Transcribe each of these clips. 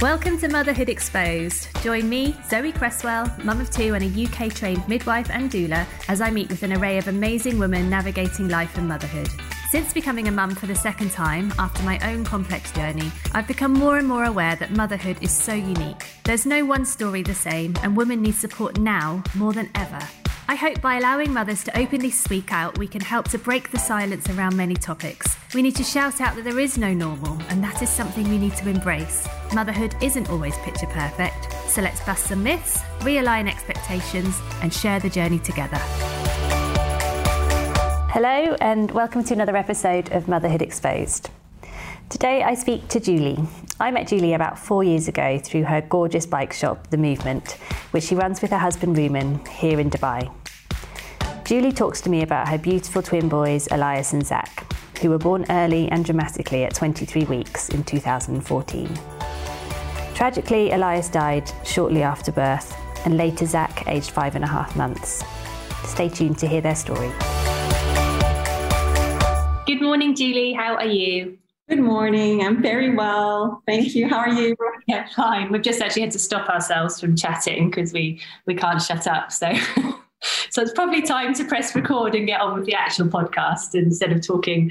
Welcome to Motherhood Exposed. Join me, Zoe Cresswell, mum of two and a UK trained midwife and doula, as I meet with an array of amazing women navigating life and motherhood. Since becoming a mum for the second time, after my own complex journey, I've become more and more aware that motherhood is so unique. There's no one story the same, and women need support now more than ever. I hope by allowing mothers to openly speak out, we can help to break the silence around many topics. We need to shout out that there is no normal, and that is something we need to embrace. Motherhood isn't always picture perfect, so let's bust some myths, realign expectations, and share the journey together. Hello, and welcome to another episode of Motherhood Exposed. Today I speak to Julie. I met Julie about four years ago through her gorgeous bike shop, The Movement, which she runs with her husband Rumen here in Dubai. Julie talks to me about her beautiful twin boys, Elias and Zach, who were born early and dramatically at 23 weeks in 2014. Tragically, Elias died shortly after birth, and later Zach, aged five and a half months. Stay tuned to hear their story. Good morning, Julie. How are you? Good morning. I'm very well. Thank you. How are you? Yeah, fine. We've just actually had to stop ourselves from chatting because we we can't shut up. So so it's probably time to press record and get on with the actual podcast instead of talking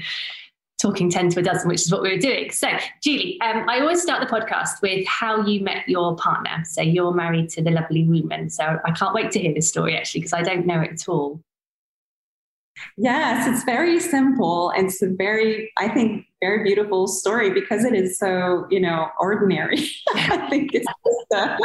talking 10 to a dozen, which is what we were doing. So, Julie, um, I always start the podcast with how you met your partner. So, you're married to the lovely Rumen. So, I can't wait to hear this story actually, because I don't know it at all. Yes, it's very simple. and It's a very, I think, very beautiful story because it is so, you know, ordinary. I think it's just, uh,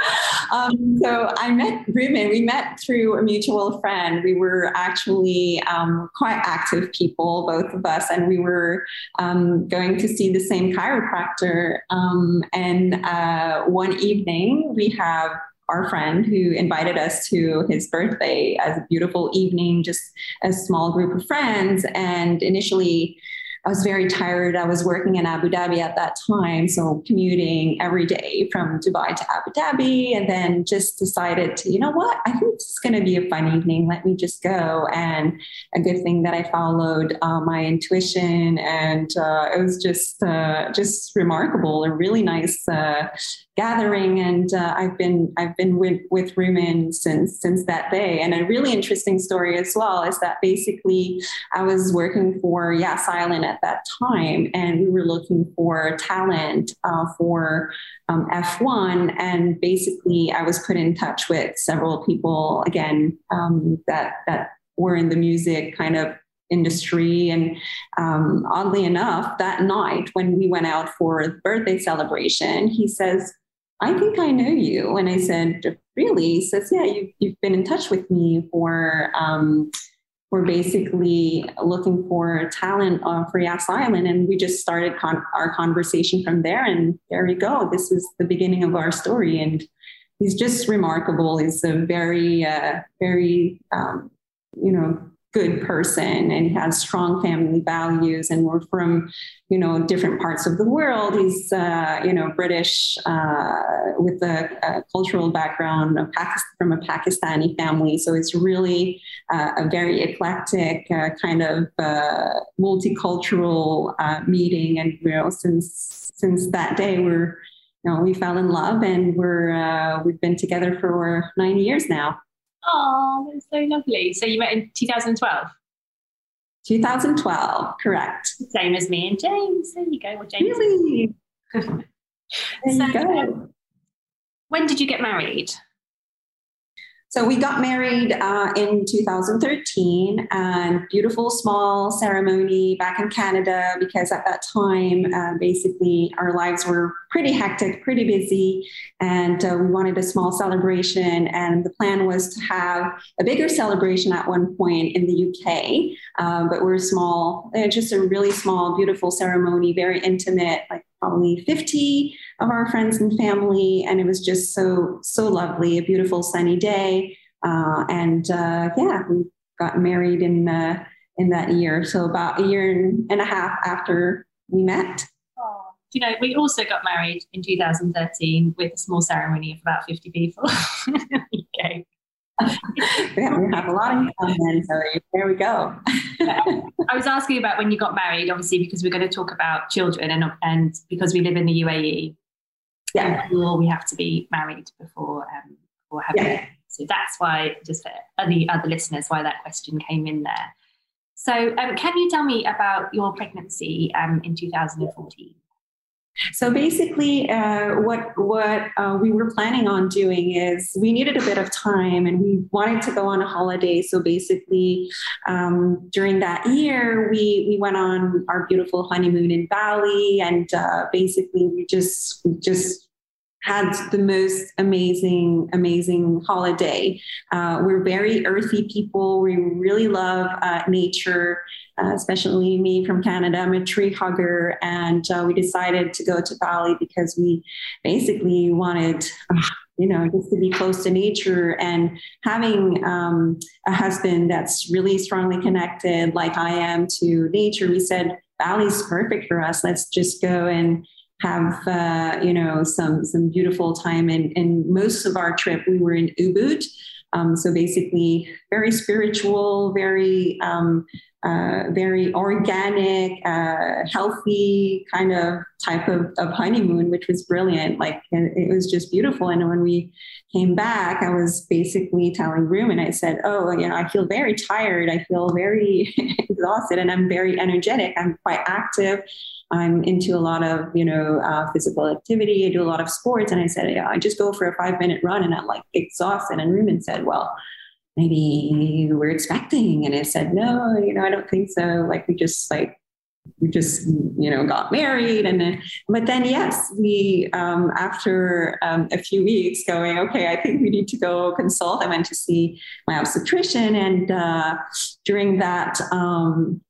um, so I met Rumen. We met through a mutual friend. We were actually um, quite active people, both of us, and we were um, going to see the same chiropractor. Um, and uh, one evening, we have our friend who invited us to his birthday as a beautiful evening, just a small group of friends. And initially, I was very tired. I was working in Abu Dhabi at that time, so commuting every day from Dubai to Abu Dhabi, and then just decided to, you know what, I think is going to be a fun evening. Let me just go. And a good thing that I followed uh, my intuition, and uh, it was just uh, just remarkable. A really nice uh, gathering and uh, I've been I've been with with Rumen since since that day and a really interesting story as well is that basically I was working for Yas Island at that time and we were looking for talent uh, for um, F1 and basically I was put in touch with several people again um, that that were in the music kind of industry. And um, oddly enough, that night when we went out for the birthday celebration, he says, I think I know you. And I said, Really? He says, Yeah, you've, you've been in touch with me for. Um, we're basically looking for talent uh, for Yas Island, and we just started con- our conversation from there. And there we go. This is the beginning of our story, and he's just remarkable. He's a very, uh, very, um, you know, good person and he has strong family values and we're from you know different parts of the world. He's uh, you know british uh, with a, a, cultural background from a pakistani family. So it's really uh, a very eclectic uh, kind of uh, multicultural uh, meeting. And you know since since that day we're you know we fell in love and we're we've been together for nine years now Oh, that's so lovely. So you met in 2012? 2012, correct. Same as me and James. There you go. Well, James. Really? so, go. Um, when did you get married? So we got married uh, in 2013 and beautiful small ceremony back in Canada because at that time, uh, basically, our lives were pretty hectic, pretty busy, and uh, we wanted a small celebration. And the plan was to have a bigger celebration at one point in the UK, um, but we're small, uh, just a really small, beautiful ceremony, very intimate, like probably 50 of our friends and family. And it was just so, so lovely, a beautiful sunny day. Uh, and uh, yeah, we got married in, uh, in that year. So about a year and a half after we met. Oh, you know, we also got married in 2013 with a small ceremony of about 50 people. okay. yeah, we have a lot in common. So there we go. I was asking about when you got married, obviously, because we're going to talk about children and, and because we live in the UAE. Yeah. or we have to be married before um, before having yeah. So that's why, just for the other listeners, why that question came in there. So, um, can you tell me about your pregnancy um, in 2014? So basically, uh, what what uh, we were planning on doing is we needed a bit of time, and we wanted to go on a holiday. So basically, um, during that year, we we went on our beautiful honeymoon in Bali, and uh, basically we just we just had the most amazing, amazing holiday. Uh, we're very earthy people. We really love uh, nature, uh, especially me from Canada. I'm a tree hugger, and uh, we decided to go to Bali because we basically wanted. you know, just to be close to nature and having um, a husband that's really strongly connected, like I am, to nature. We said Bali's perfect for us. Let's just go and have uh, you know some some beautiful time. And, and most of our trip, we were in Ubud. Um, so basically, very spiritual, very um, uh, very organic, uh, healthy kind of type of, of honeymoon, which was brilliant. Like it, was just beautiful. And when we came back, I was basically telling and I said, "Oh, you know, I feel very tired. I feel very exhausted, and I'm very energetic. I'm quite active." I'm into a lot of, you know, uh, physical activity. I do a lot of sports. And I said, yeah, I just go for a five minute run and I'm like exhausted. And Rumen said, well, maybe we're expecting. And I said, no, you know, I don't think so. Like we just like, we just, you know, got married. And then, but then, yes, we, um, after um, a few weeks going, okay, I think we need to go consult. I went to see my obstetrician. And uh, during that, um,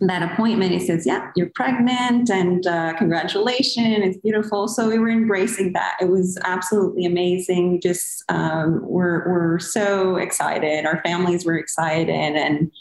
that appointment, he says, Yeah, you're pregnant and uh, congratulations, it's beautiful. So we were embracing that. It was absolutely amazing. Just um, we're, we're so excited. Our families were excited. And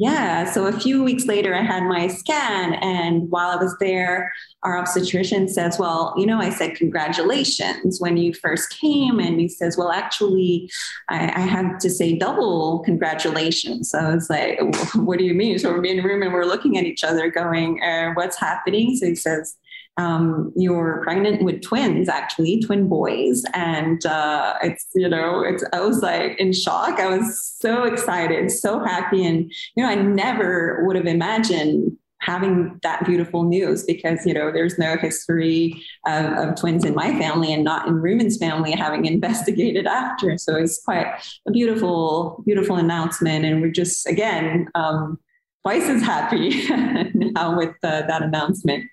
yeah. So a few weeks later, I had my scan. And while I was there, our obstetrician says, Well, you know, I said, Congratulations when you first came. And he says, Well, actually, I, I to say double congratulations. So I was like, What do you mean? So we're in a room and we're looking at each other going, uh, What's happening? So he says, um, you're pregnant with twins, actually, twin boys. And uh, it's, you know, it's, I was like in shock. I was so excited, so happy. And, you know, I never would have imagined having that beautiful news because you know there's no history of, of, twins in my family and not in Rumen's family having investigated after so it's quite a beautiful beautiful announcement and we're just again um, twice as happy now with uh, that announcement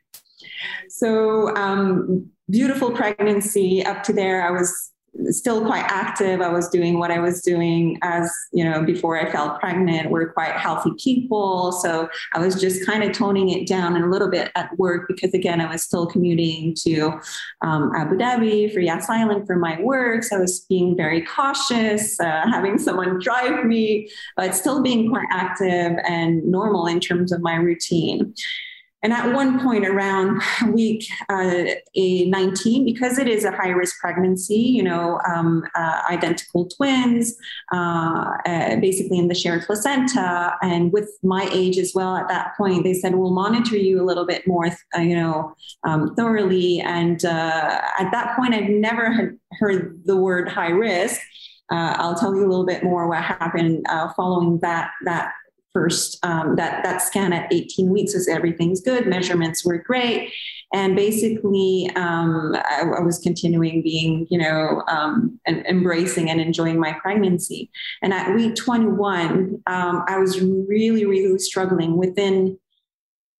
so um, beautiful pregnancy up to there. I was still quite active. I was doing what I was doing as, you know, before I felt pregnant. We're quite healthy people. So I was just kind of toning it down a little bit at work because, again, I was still commuting to um, Abu Dhabi for Yas Island for my work. So I was being very cautious, uh, having someone drive me, but still being quite active and normal in terms of my routine. And at one point around week uh, 19, because it is a high risk pregnancy, you know, um, uh, identical twins, uh, uh, basically in the shared placenta, and with my age as well at that point, they said, we'll monitor you a little bit more, uh, you know, um, thoroughly. And uh, at that point, I've never heard the word high risk. I'll tell you a little bit more what happened following that that first um, that that scan at 18 weeks was everything's good measurements were great. And basically um, I, I, was continuing being you know um, and embracing and enjoying my pregnancy. And at week 21 um, i was really really struggling. Within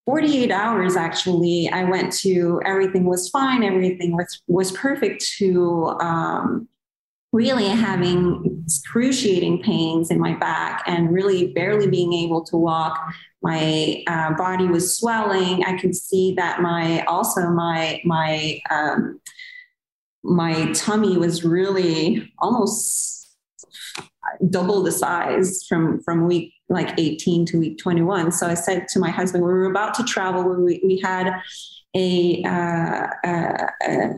48 hours actually i went to everything was fine everything was was perfect to um, really having excruciating pains in my back and really barely being able to walk. My uh, body was swelling. I could see that my also my my um, my tummy was really almost double the size from from week like 18 to week 21 so i said to my husband we were about to travel we, we had a, uh, uh, uh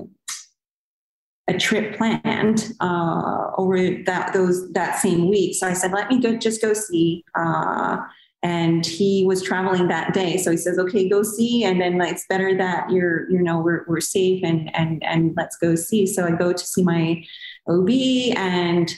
a trip planned uh, over that those that same week. So I said, let me go just go see uh, and he was traveling that day so he says okay go see and then like, it's better that you're you know we're, we're safe and and and let's go see so i go to see my ob and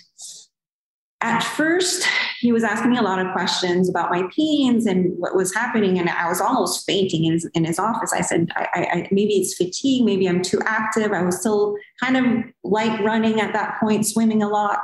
at first he was asking me a lot of questions about my pains and what was happening and i was almost fainting in his, in his office i said I, I, maybe it's fatigue maybe i'm too active i was still kind of like running at that point swimming a lot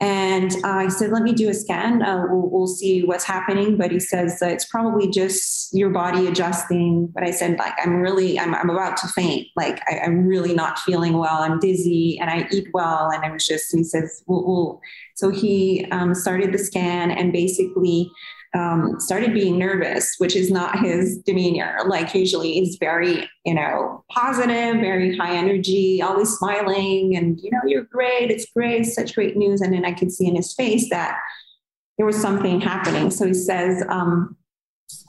and uh, I said, let me do a scan. Uh, we'll, we'll, see what's happening. But he says uh, it's probably just your body adjusting. But I said, like, I'm really, I'm, I'm about to faint. Like, I, am really not feeling well. I'm dizzy and I eat well. And I was just, he says, we'll, we'll. So he um, started the scan and basically um, started being nervous, which is not his demeanor. Like usually he's very, you know, positive, very high energy, always smiling and, you know, you're great. It's great. Such great news. And then I could see in his face that there was something happening. So he says, um,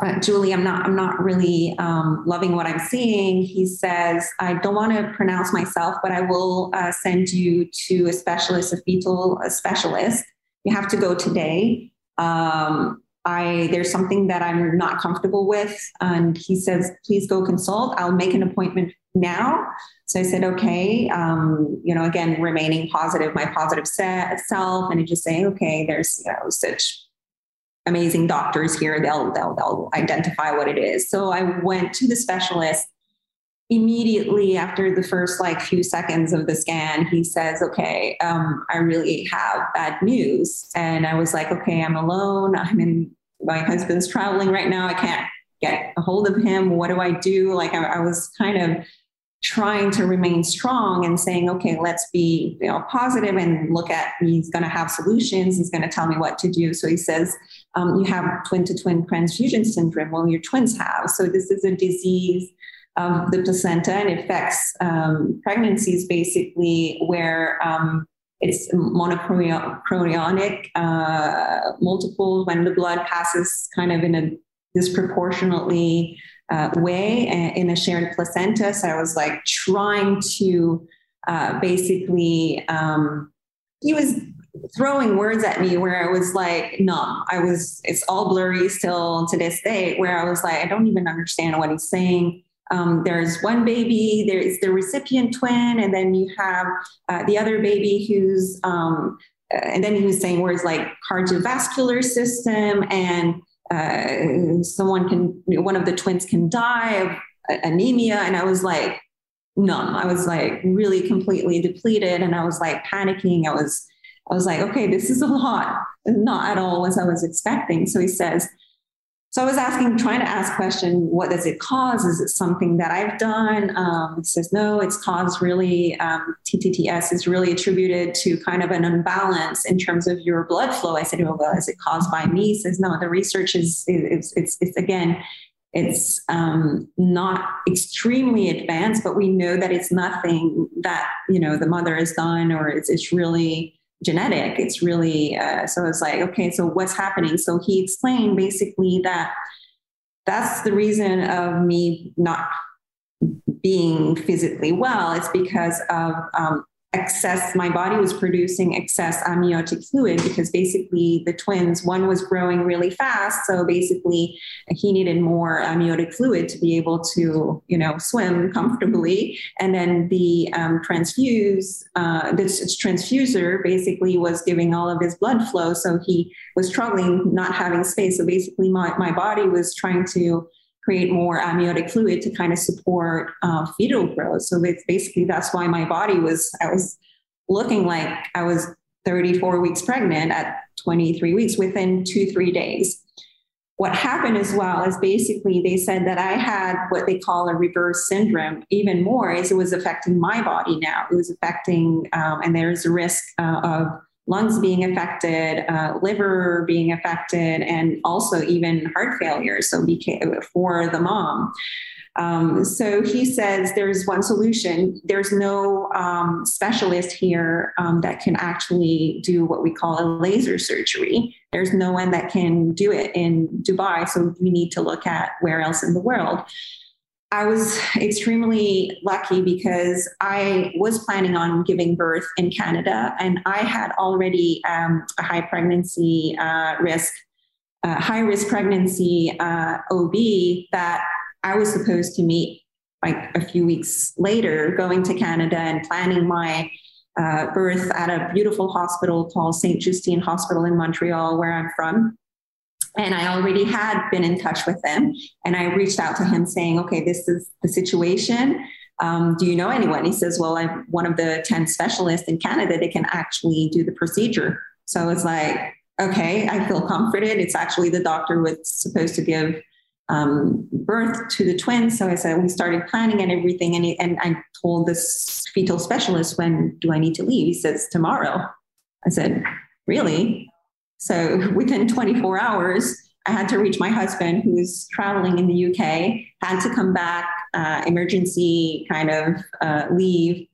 uh, Julie, I'm not, I'm not really um, loving what I'm seeing. He says, I don't want to pronounce myself, but I will uh, send you to a specialist, a fetal a specialist. You have to go today. Um, I there's something that I'm not comfortable with. And he says, please go consult. I'll make an appointment now. So I said, okay, um, you know, again, remaining positive, my positive self, and just saying, okay, there's you know such amazing doctors here. They'll they'll they'll identify what it is. So I went to the specialist immediately after the first like few seconds of the scan. He says okay um, i really have bad news. And i was like okay i'm alone. I'm in my husband's traveling right now. I can't get a hold of him. What do i do? Like i, I was kind of trying to remain strong and saying okay let's be you know positive and look at he's going to have solutions. He's going to tell me what to do. So he says um, you have twin to twin transfusion syndrome well your twins have so this is a disease of the placenta and affects um, pregnancies basically where um, it's monochorionic uh, multiple when the blood passes kind of in a disproportionately uh, way in a shared placenta. So I was like trying to uh, basically, um, he was throwing words at me where I was like numb. I was, it's all blurry still to this day, where I was like, I don't even understand what he's saying. Um, there's one baby, there is the recipient twin, and then you have uh, the other baby who's, um, uh, and then he was saying words like cardiovascular system, and uh, someone can, one of the twins can die of anemia. And I was like numb. I was like really completely depleted, and I was like panicking. I was, I was like, okay, this is a lot, not at all as I was expecting. So he says, so I was asking, trying to ask question, what does it cause? Is it something that I've done? Um, says, no, it's caused really, um, TTTS is really attributed to kind of an imbalance in terms of your blood flow. I said, oh, well, is it caused by me? He says, no, the research is, it's, it's, it's again, it's um, not extremely advanced, but we know that it's nothing that, you know, the mother has done or it's, it's really, genetic. It's really, uh, so it's like, okay, so what's happening? So he explained basically that that's the reason of me not being physically well. It's because of um, excess, my body was producing excess amniotic fluid because basically the twins, one was growing really fast. So basically he needed more amniotic fluid to be able to, you know, swim comfortably. And then the um, transfuse, uh, this transfuser basically was giving all of his blood flow. So he was struggling, not having space. So basically my, my body was trying to create more amniotic fluid to kind of support uh, fetal growth. So it's basically that's why my body was I was looking like I was 34 weeks pregnant at 23 weeks within two three days. What happened as well is basically they said that I had what they call a reverse syndrome. Even more is it was affecting my body now. It was affecting, um, and there's a risk uh, of lungs being affected, uh, liver being affected, and also even heart failure. So for the mom. Um, so he says there's one solution. There's no um, specialist here um, that can actually do what we call a laser surgery. There's no one that can do it in Dubai. So we need to look at where else in the world. I was extremely lucky because I was planning on giving birth in Canada and I had already um, a high pregnancy uh, risk uh, high risk pregnancy uh, OB that I was supposed to meet like a few weeks later, going to Canada and planning my uh, birth at a beautiful hospital called St. Justine Hospital in Montreal, where I'm from. And I already had been in touch with him. And I reached out to him saying, okay, this is the situation. Um, do you know anyone? He says, well, I'm one of the 10 specialists in Canada that can actually do the procedure. So I was like, okay, I feel comforted. It's actually the doctor was supposed to give um, birth to the twins. So I said, we started planning and everything. And, he, and I told this fetal specialist, when do I need to leave? He says, tomorrow. I said, really? So within 24 hours, I had to reach my husband who was traveling in the UK, had to come back, uh, emergency kind of uh, leave,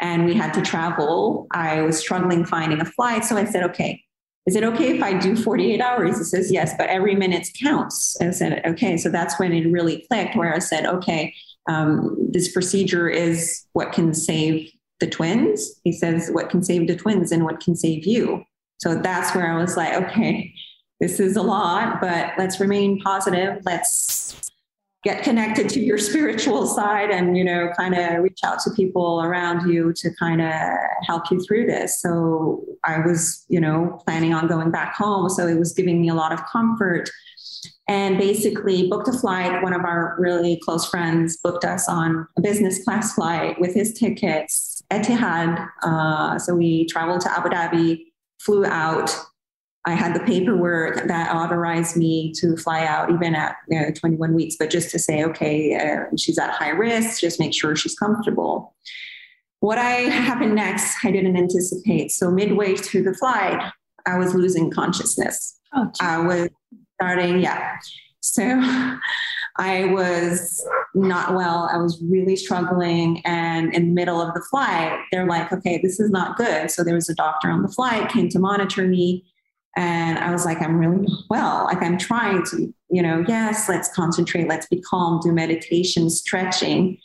and we had to travel. I was struggling finding a flight. So I said, okay, is it okay if I do 48 hours? He says, yes, but every minute counts. I said, okay. So that's when it really clicked where I said, okay, um, this procedure is what can save the twins. He says, what can save the twins and what can save you. So that's where I was like, okay, this is a lot, but let's remain positive. Let's get connected to your spiritual side and you know kind of reach out to people around you to kind of help you through this. So i was you know planning on going back home. So it was giving me a lot of comfort and basically booked a flight. One of our really close friends booked us on a business class flight with his tickets etihad uh, so we traveled to abu dhabi flew out I had the paperwork that authorized me to fly out even at you know, 21 weeks, but just to say, okay, uh, she's at high risk, just make sure she's comfortable. What I happened next, I didn't anticipate. So midway through the flight, I was losing consciousness. Oh, I was starting, yeah. So I was not well. I was really struggling. And in the middle of the flight, they're like, okay, this is not good. So there was a doctor on the flight, came to monitor me. And I was like, I'm really well. Like I'm trying to, you know, yes, let's concentrate, let's be calm, do meditation, stretching.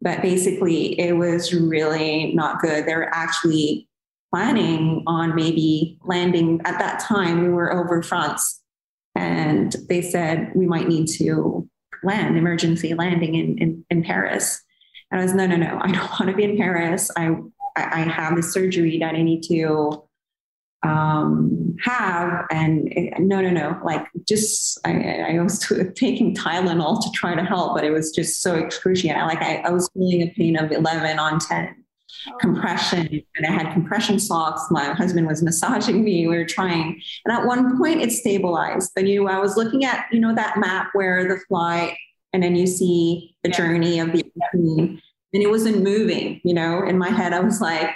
But basically, it was really not good. They're actually planning on maybe landing at that time. We were over France, and they said we might need to land, emergency landing in, in, in Paris. And I was, no, no, no, I don't want to be in Paris. I, I have the surgery that I need to um, have. And it, no, no, no, like just, I, I was taking Tylenol to try to help, but it was just so excruciating. Like I, I was feeling a pain of 11 on 10 Oh. compression and I had compression socks. My husband was massaging me. We were trying. And at one point it stabilized. But you I was looking at, you know, that map where the flight and then you see the yeah. journey of the plane. And it wasn't moving, you know. In my head, I was like,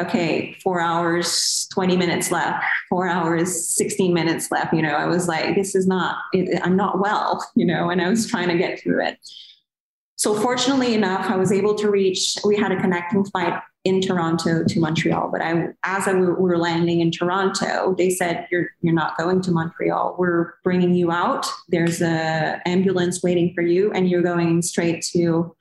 okay, four hours, 20 minutes left, four hours, 16 minutes left. You know, I was like, this is not, I'm not well, you know, and I was trying to get through it. So fortunately enough, I was able to reach, we had a connecting flight in Toronto to Montreal. But I, as I we were landing in Toronto, they said, you're, you're not going to Montreal. We're bringing you out. There's a ambulance waiting for you and you're going straight to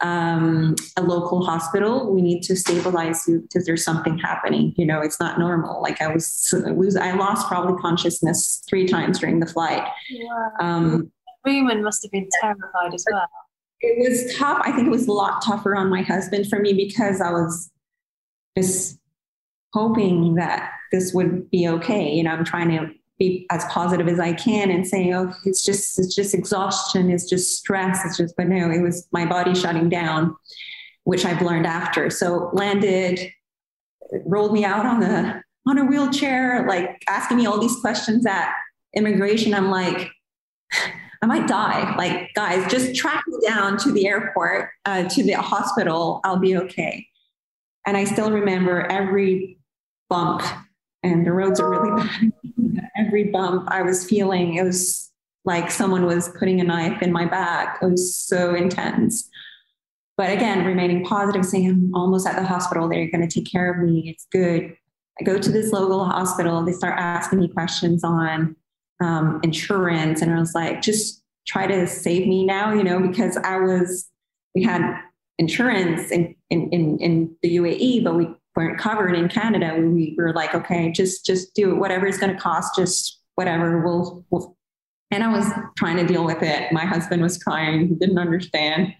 um, a local hospital, we need to stabilize you because there's something happening. You know, it's not normal. Like I was, I lost probably consciousness three times during the flight. Wow. Um, Rumen must have been terrified as well. It was tough. I think it was a lot tougher on my husband for me because I was just hoping that this would be okay. You know, I'm trying to be as positive as I can and saying, oh, it's just it's just exhaustion, it's just stress, it's just but no, it was my body shutting down, which I've learned after. So landed, rolled me out on the on a wheelchair, like asking me all these questions at immigration. I'm like, I might die. Like, guys, just track me down to the airport, uh, to the hospital. I'll be okay. And I still remember every bump and the roads are really bad. Every bump I was feeling, it was like someone was putting a knife in my back. It was so intense. But again, remaining positive, saying, I'm almost at the hospital. They're going to take care of me. It's good. I go to this local hospital. They start asking me questions on um, insurance. And I was like, just try to save me now, you know, because I was, we had insurance in, in, in, in the UAE, but we weren't covered in Canada, we were like, okay, just just do it, whatever it's going to cost, just whatever, we'll, we'll, and I was trying to deal with it. My husband was crying. He didn't understand.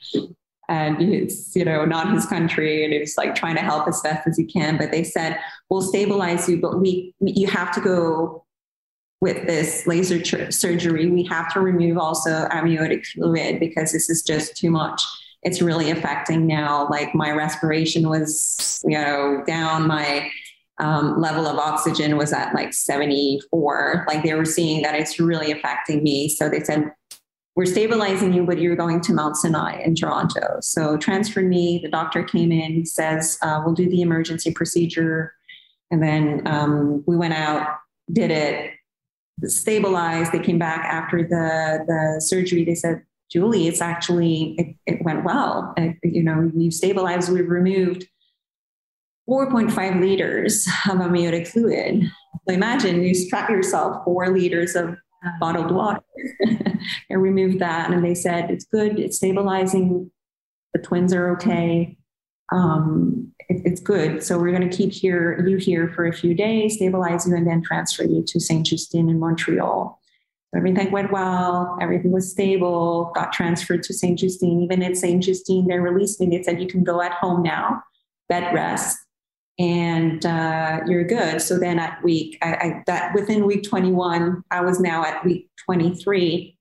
And it's, you know, not his country. And it's like trying to help as best as he can. But they said, we'll stabilize you, but we, you have to go with this laser tr- surgery. We have to remove also amniotic fluid because this is just too much it's really affecting now. Like my respiration was, you know, down. My um, level of oxygen was at like 74. Like they were seeing that it's really affecting me. So they said, we're stabilizing you, but you're going to Mount Sinai in Toronto. So transferred me. The doctor came in, says, uh, we'll do the emergency procedure. And then um, we went out, did it, stabilized. They came back after the, the surgery. They said, Julie, it's actually, it, it went well. It, you know, you stabilized, we removed 4.5 liters of amniotic fluid. So imagine you strap yourself four liters of bottled water and remove that. And they said, it's good, it's stabilizing, the twins are okay. Um, it, it's good. So we're going to keep here, you here for a few days, stabilize you, and then transfer you to St. Justine in Montreal So everything went well, everything was stable, got transferred to St. Justine. Even at St. Justine, they released me. They said, you can go at home now, bed rest, and uh, you're good. So then at week, I, I, that within week 21, I was now at week 23.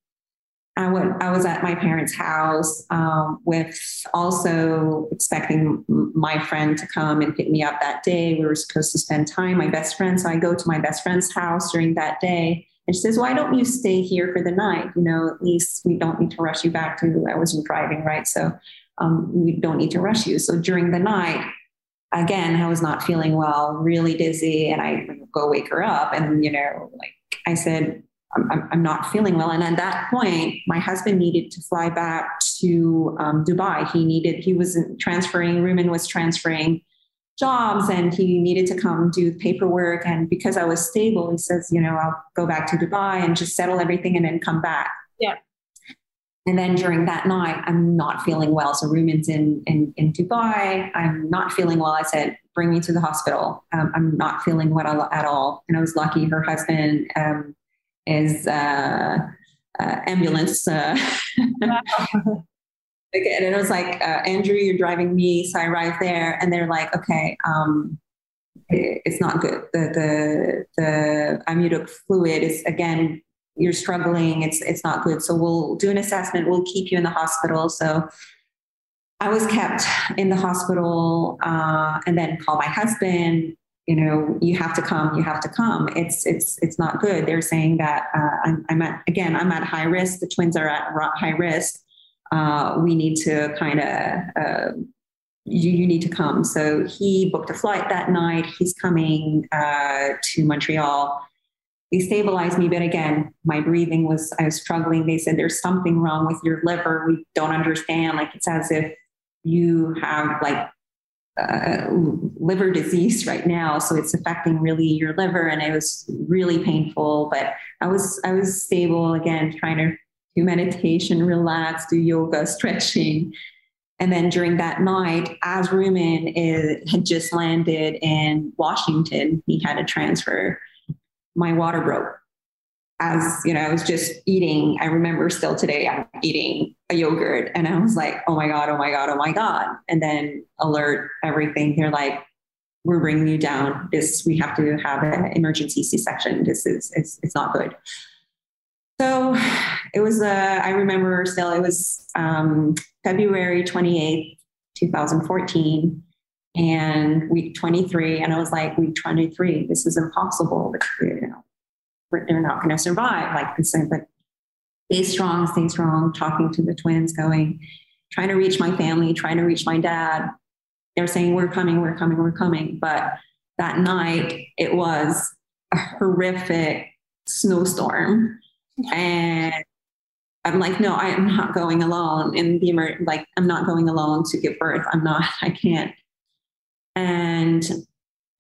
I, went, I was at my parents' house um, with also expecting my friend to come and pick me up that day. We were supposed to spend time, my best friend. So I go to my best friend's house during that day and she says, Why don't you stay here for the night? You know, at least we don't need to rush you back to, I wasn't driving, right? So um, we don't need to rush you. So during the night, again, I was not feeling well, really dizzy, and I go wake her up. And, you know, like I said, I'm, I'm not feeling well. And at that point, my husband needed to fly back to um, Dubai. He needed, he was transferring, Rumen was transferring jobs and he needed to come do paperwork. And because I was stable, he says, you know, I'll go back to Dubai and just settle everything and then come back. Yeah. And then during that night, I'm not feeling well. So Rumen's in, in, in Dubai. I'm not feeling well. I said, bring me to the hospital. Um, I'm not feeling well at all. And I was lucky her husband um, is uh, uh, ambulance. Uh, and it was like, uh, Andrew, you're driving me. So I arrived there and they're like, okay, um, it, it's not good. The, the, the amniotic fluid is, again, you're struggling. It's, it's not good. So we'll do an assessment. We'll keep you in the hospital. So I was kept in the hospital uh, and then call my husband you know you have to come you have to come it's it's it's not good they're saying that uh, I'm, I'm, at again i'm at high risk the twins are at high risk uh, we need to kind of, uh, you, you, need to come. So he booked a flight that night. He's coming uh, to Montreal. They stabilized me, but again, my breathing was, I was struggling. They said, there's something wrong with your liver. We don't understand. Like it's as if you have like uh, liver disease right now so it's affecting really your liver and it was really painful but i was i was stable again trying to do meditation, relax, do yoga, stretching. And then during that night, as Rumen is, had just landed in Washington, he had a transfer. My water broke. As you know, I was just eating. I remember still today, I'm eating a yogurt, and I was like, "Oh my god, oh my god, oh my god!" And then alert everything. They're like, "We're bringing you down. This we have to have an emergency C-section. This is it's it's not good." So it was, uh, I remember still, it was um, February 28th, 2014, and week 23. And I was like, week 23, this is impossible. You know, they're not going to survive. Like, but stay strong, stay strong, talking to the twins, going, trying to reach my family, trying to reach my dad. They're saying, we're coming, we're coming, we're coming. But that night, it was a horrific snowstorm and I'm like, no, I am not going alone in the like I'm not going alone to give birth. I'm not, I can't. And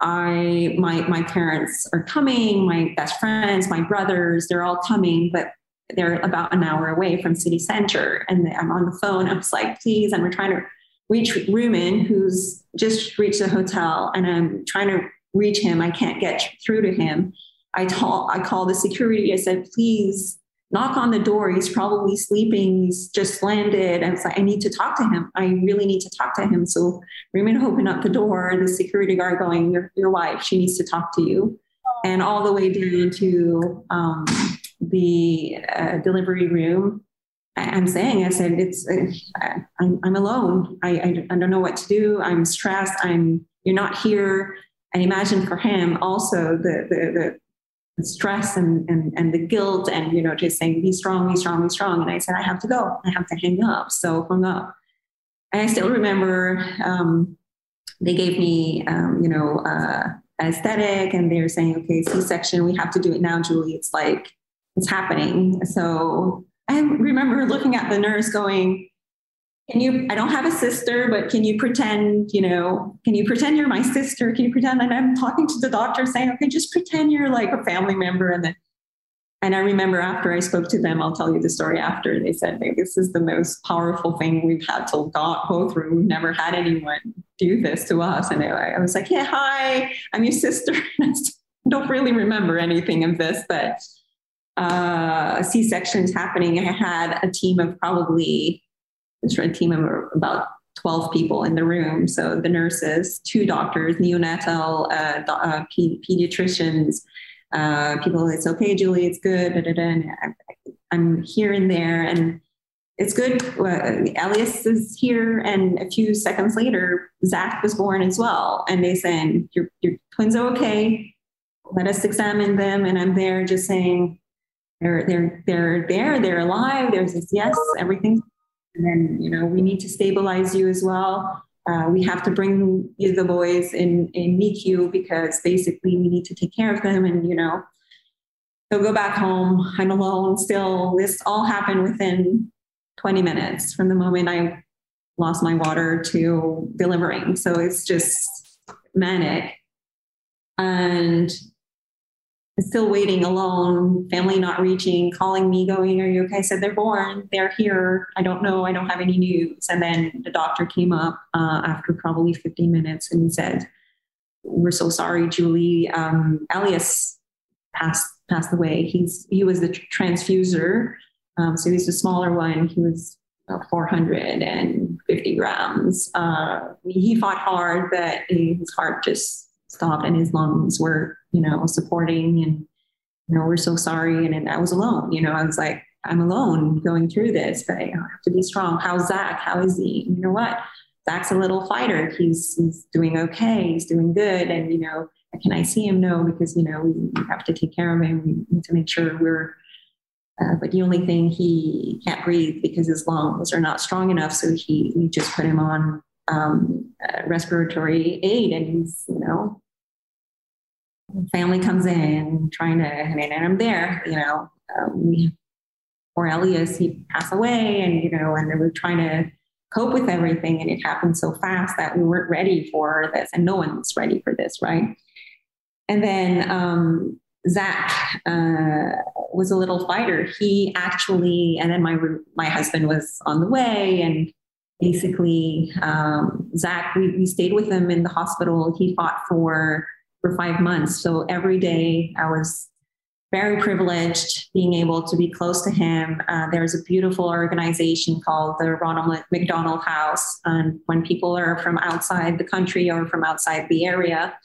I my my parents are coming, my best friends, my brothers, they're all coming, but they're about an hour away from city center. And I'm on the phone. I was like, please, and we're trying to reach Rumen, who's just reached the hotel, and I'm trying to reach him. I can't get through to him I, ta- I call the security. I said, please knock on the door. He's probably sleeping. He's just landed. And it's like, I need to talk to him. I really need to talk to him. So Rumen opened up the door, and the security guard going, your, your wife, she needs to talk to you. And all the way down to um, the uh, delivery room. I'm saying, I said, it's, uh, I'm, I'm alone. I, I, I don't know what to do. I'm stressed. I'm, you're not here. And imagine for him also the, the, the the stress and, and, and the guilt and, you know, just saying, be strong, be strong, be strong. And I said, I have to go. I have to hang up. So hung up. And I still remember um, they gave me, um, you know, uh, aesthetic and they were saying, okay, C-section, we have to do it now, Julie. It's like, it's happening. So I remember looking at the nurse going, can you i don't have a sister but can you pretend you know can you pretend you're my sister? Can you pretend and i'm talking to the doctor saying okay just pretend you're like a family member and then and i remember after i spoke to them i'll tell you the story after they said hey, this is the most powerful thing we've had to go through. We've never had anyone do this to us. And i was like yeah hi i'm your sister. I don't really remember anything of this but uh, c-sections happening. I had a team of probably a team of about 12 people in the room. So the nurses, two doctors, neonatal uh, uh, pediatricians, uh, people, it's okay, Julie, it's good. Da, da, da. I'm here and there and it's good. Uh, Elias is here. And a few seconds later, Zach was born as well. And they said, your, your twins are okay. Let us examine them. And I'm there just saying, they're, they're, they're there, they're alive. There's this, yes, everything's and then, you know, we need to stabilize you as well. Uh, we have to bring you the boys in, in NICU because basically we need to take care of them and, you know, they'll go back home. I'm alone still. This all happened within 20 minutes from the moment I lost my water to delivering. So it's just manic. And still waiting alone, family not reaching, calling me, going, Are you okay? I said, They're born, they're here. I don't know, I don't have any news. And then the doctor came up uh, after probably 15 minutes and he said, We're so sorry, Julie. Um, Elias passed passed away. He's he was the transfuser. Um, so he's the smaller one. He was 450 grams. Uh, he fought hard, but his heart just stopped and his lungs were you know, supporting and, you know, we're so sorry. And, and I was alone, you know, I was like, I'm alone going through this, but I have to be strong. How's Zach? How is he? You know what? Zach's a little fighter. He's, he's doing okay. He's doing good. And, you know, can I see him? No, because, you know, we have to take care of him. We need to make sure we're, uh, but the only thing he can't breathe because his lungs are not strong enough. So he, we just put him on um, respiratory aid and he's, you know, family comes in trying to, and, I'm there, you know, um, we, poor Elias, he passed away and, you know, and we're trying to cope with everything. And it happened so fast that we weren't ready for this and no one's ready for this. Right. And then, um, Zach uh, was a little fighter. He actually, and then my my husband was on the way, and basically, um, Zach, we, we stayed with him in the hospital. He fought for for five months. So every day I was very privileged being able to be close to him. Uh, there's a beautiful organization called the Ronald McDonald House. And when people are from outside the country or from outside the area,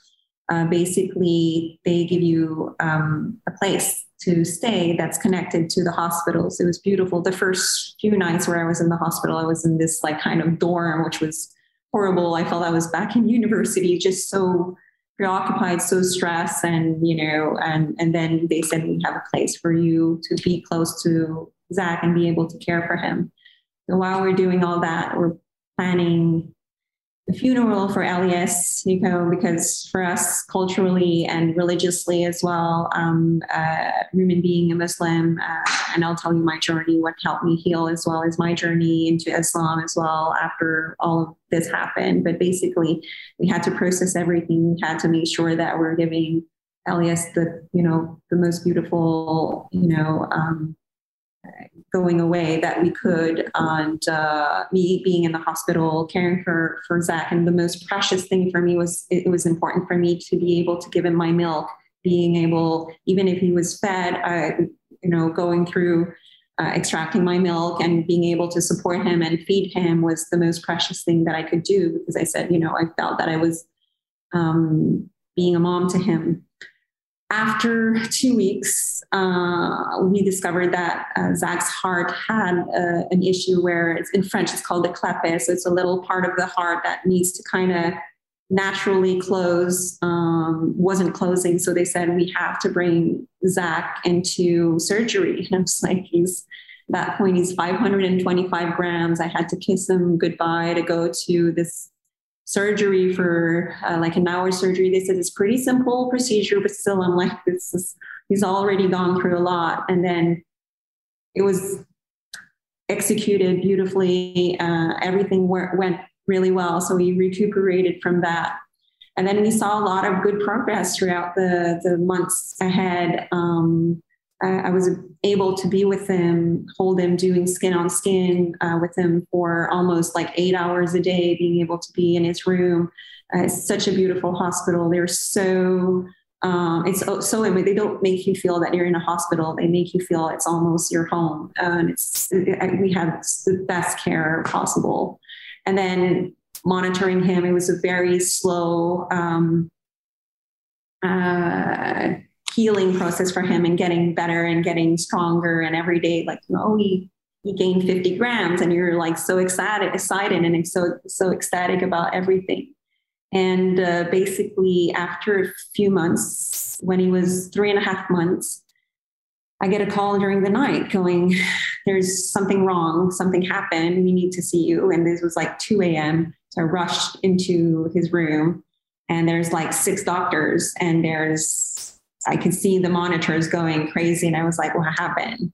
uh, basically they give you um, a place to stay that's connected to the hospitals. It was beautiful. The first few nights where I was in the hospital, I was in this like kind of dorm, which was horrible. I felt I was back in university, just so preoccupied, so stressed, and you know, and and then they said we have a place for you to be close to Zach and be able to care for him. So while we're doing all that, we're planning the funeral for Elias, know, because for us culturally and religiously as well, um, uh, Rumen being a Muslim, uh, and I'll tell you my journey, what helped me heal as well as my journey into Islam as well after all of this happened. But basically, we had to process everything. We had to make sure that we're giving Elias the, you know, the most beautiful, you know, um, going away that we could and uh, me being in the hospital caring for for zach and the most precious thing for me was it was important for me to be able to give him my milk being able, even if he was fed, uh, you know, going through uh, extracting my milk and being able to support him and feed him was the most precious thing that I could do because I said, you know, I felt that I was um, being a mom to him. After two weeks, uh, we discovered that uh, Zach's heart had uh, an issue where it's in French, it's called the clapet. So it's a little part of the heart that needs to kind of naturally close, um, wasn't closing. So they said, we have to bring Zach into surgery. And I was like, he's, that point, he's 525 grams. I had to kiss him goodbye to go to this surgery for uh, like an hour surgery. They said it's pretty simple procedure, but still, I'm like, this is, he's already gone through a lot. And then it was executed beautifully. Uh, everything went really well. So we recuperated from that. And then we saw a lot of good progress throughout the, the months ahead. Um, I, I, was able to be with him, hold him, doing skin on skin uh, with him for almost like eight hours a day, being able to be in his room. Uh, it's such a beautiful hospital. They're so um, it's so, so they don't make you feel that you're in a hospital. They make you feel it's almost your home. Uh, and it's it, we have the best care possible and then monitoring him. It was a very slow um, uh, healing process for him and getting better and getting stronger. And every day, like, oh, he he gained 50 grams, and you're like so excited, excited, and so so ecstatic about everything. And uh, basically, after a few months, when he was three and a half months, I get a call during the night going, there's something wrong, something happened, we need to see you. And this was like 2 a.m. So I rushed into his room and there's like six doctors and there's, I could see the monitors going crazy. And I was like, what happened?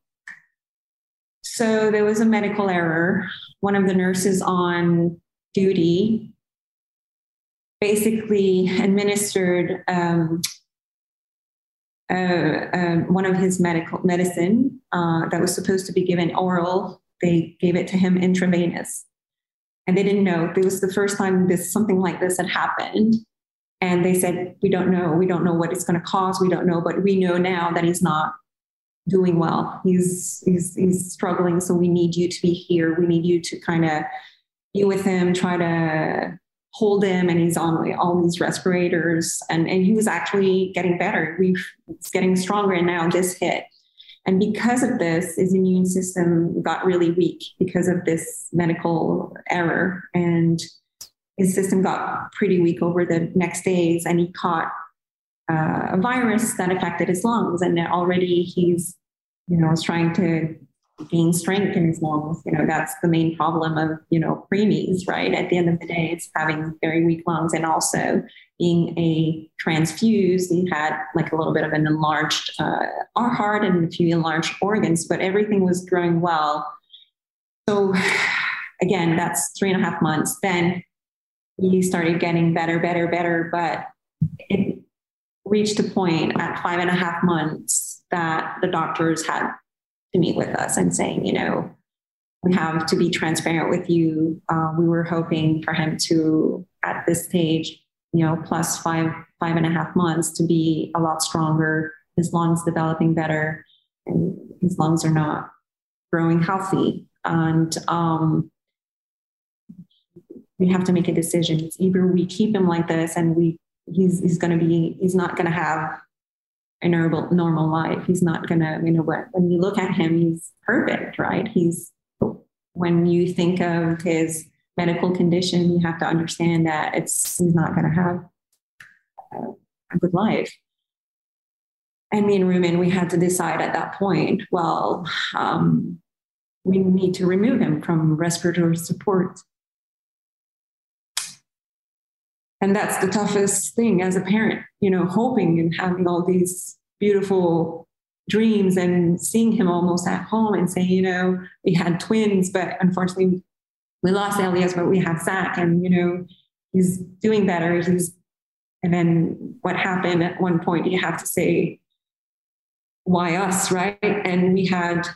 So there was a medical error. One of the nurses on duty basically administered um, uh, um, one of his medical medicine uh, that was supposed to be given oral. They gave it to him intravenous, and they didn't know. It was the first time this something like this had happened, and they said, "We don't know. We don't know what it's going to cause. We don't know, but we know now that he's not doing well. He's he's he's struggling. So we need you to be here. We need you to kind of be with him, try to hold him and he's on all these respirators and, and he was actually getting better. We, it's getting stronger and now this hit. And because of this, his immune system got really weak because of this medical error. And his system got pretty weak over the next days and he caught uh, a virus that affected his lungs. And already he's, you know, was trying to gain strength in his lungs. You know, that's the main problem of, you know, preemies, right? At the end of the day, it's having very weak lungs and also being a transfused, he had like a little bit of an enlarged uh, heart and a few enlarged organs, but everything was growing well. So again, that's three and a half months. Then he started getting better, better, better, but it reached a point at five and a half months that the doctors had to meet with us and saying, you know, we have to be transparent with you. Uh, we were hoping for him to, at this stage, you know, plus five, five and a half months to be a lot stronger, his lungs developing better, and his lungs are not growing healthy. And um, we have to make a decision. It's either we keep him like this and we he's he's to be he's not going to have a normal normal life. He's not gonna, you know, when you look at him, he's perfect, right? He's when you think of his medical condition, you have to understand that it's he's not gonna have a, good life. And me and Rumen, we had to decide at that point, well, um, we need to remove him from respiratory support. And that's the toughest thing as a parent you know hoping and having all these beautiful dreams and seeing him almost at home and saying you know we had twins but unfortunately we lost elias but we have zach and you know he's doing better. He's and then what happened at one point you have to say why us right? And we had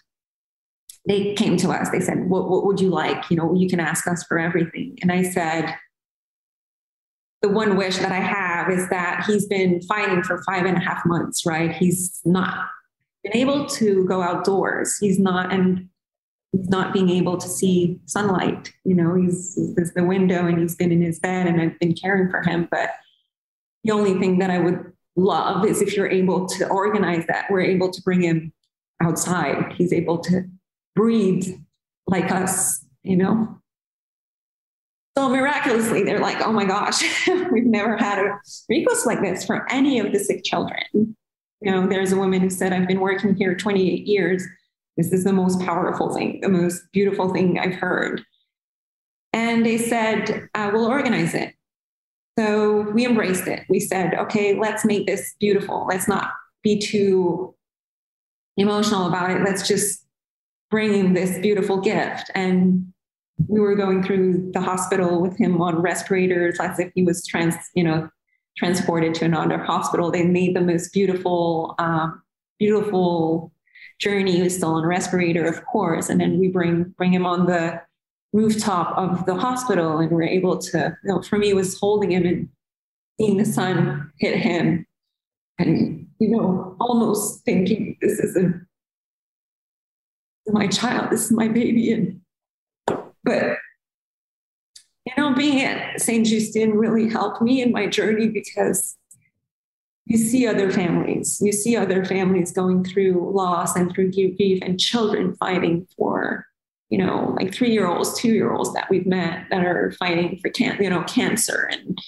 they came to us. They said what, what would you like? You know you can ask us for everything. And i said the one wish that I have is that he's been fighting for five and a half months, right? He's not been able to go outdoors. He's not, and he's not being able to see sunlight. You know, he's there's the window and he's been in his bed and I've been caring for him. But the only thing that I would love is if you're able to organize that, we're able to bring him outside. He's able to breathe like us, you know. So miraculously, they're like, oh my gosh, we've never had a request like this for any of the sick children. You know, there's a woman who said, I've been working here 28 years. This is the most powerful thing, the most beautiful thing I've heard. And they said, uh, we'll organize it. So we embraced it. We said, okay, let's make this beautiful. Let's not be too emotional about it. Let's just bring this beautiful gift. And we were going through the hospital with him on respirators as if he was trans, you know, transported to another hospital. They made the most beautiful, um, beautiful journey. He was still on respirator, of course. And then we bring bring him on the rooftop of the hospital, and we're able to. You know, for me, was holding him and seeing the sun hit him, and you know, almost thinking this is my child, this is my baby, and but you know, being at St. Justine really helped me in my journey because you see other families, you see other families going through loss and through grief and children fighting for, you know, like three year olds, two year olds that we've met that are fighting for can- you know, cancer and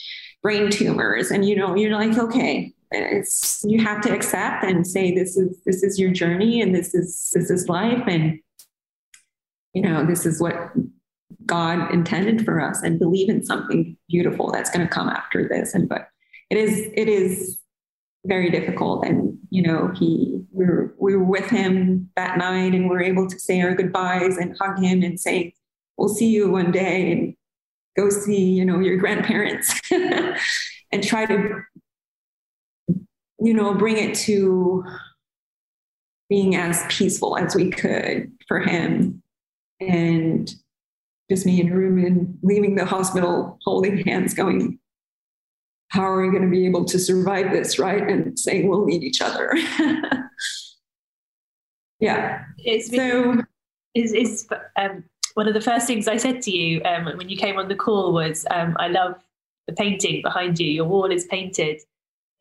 brain tumors. And, you know, you're like, okay, it's, you have to accept and say, this is, this is your journey and this is, this is life. And, you know, this is what God intended for us and believe in something beautiful that's going to come after this. And, but it is, it is very difficult. And, you know, he, we were, we were with him that night and we are able to say our goodbyes and hug him and say, we'll see you one day and go see, you know, your grandparents and try to, you know, bring it to being as peaceful as we could for him. And just me in a room and leaving the hospital holding hands going, how are we going to be able to survive this, right? And saying we'll need each other. yeah. It's so, is is um, one of the first things I said to you um, when you came on the call was, um, "I love the painting behind you. Your wall is painted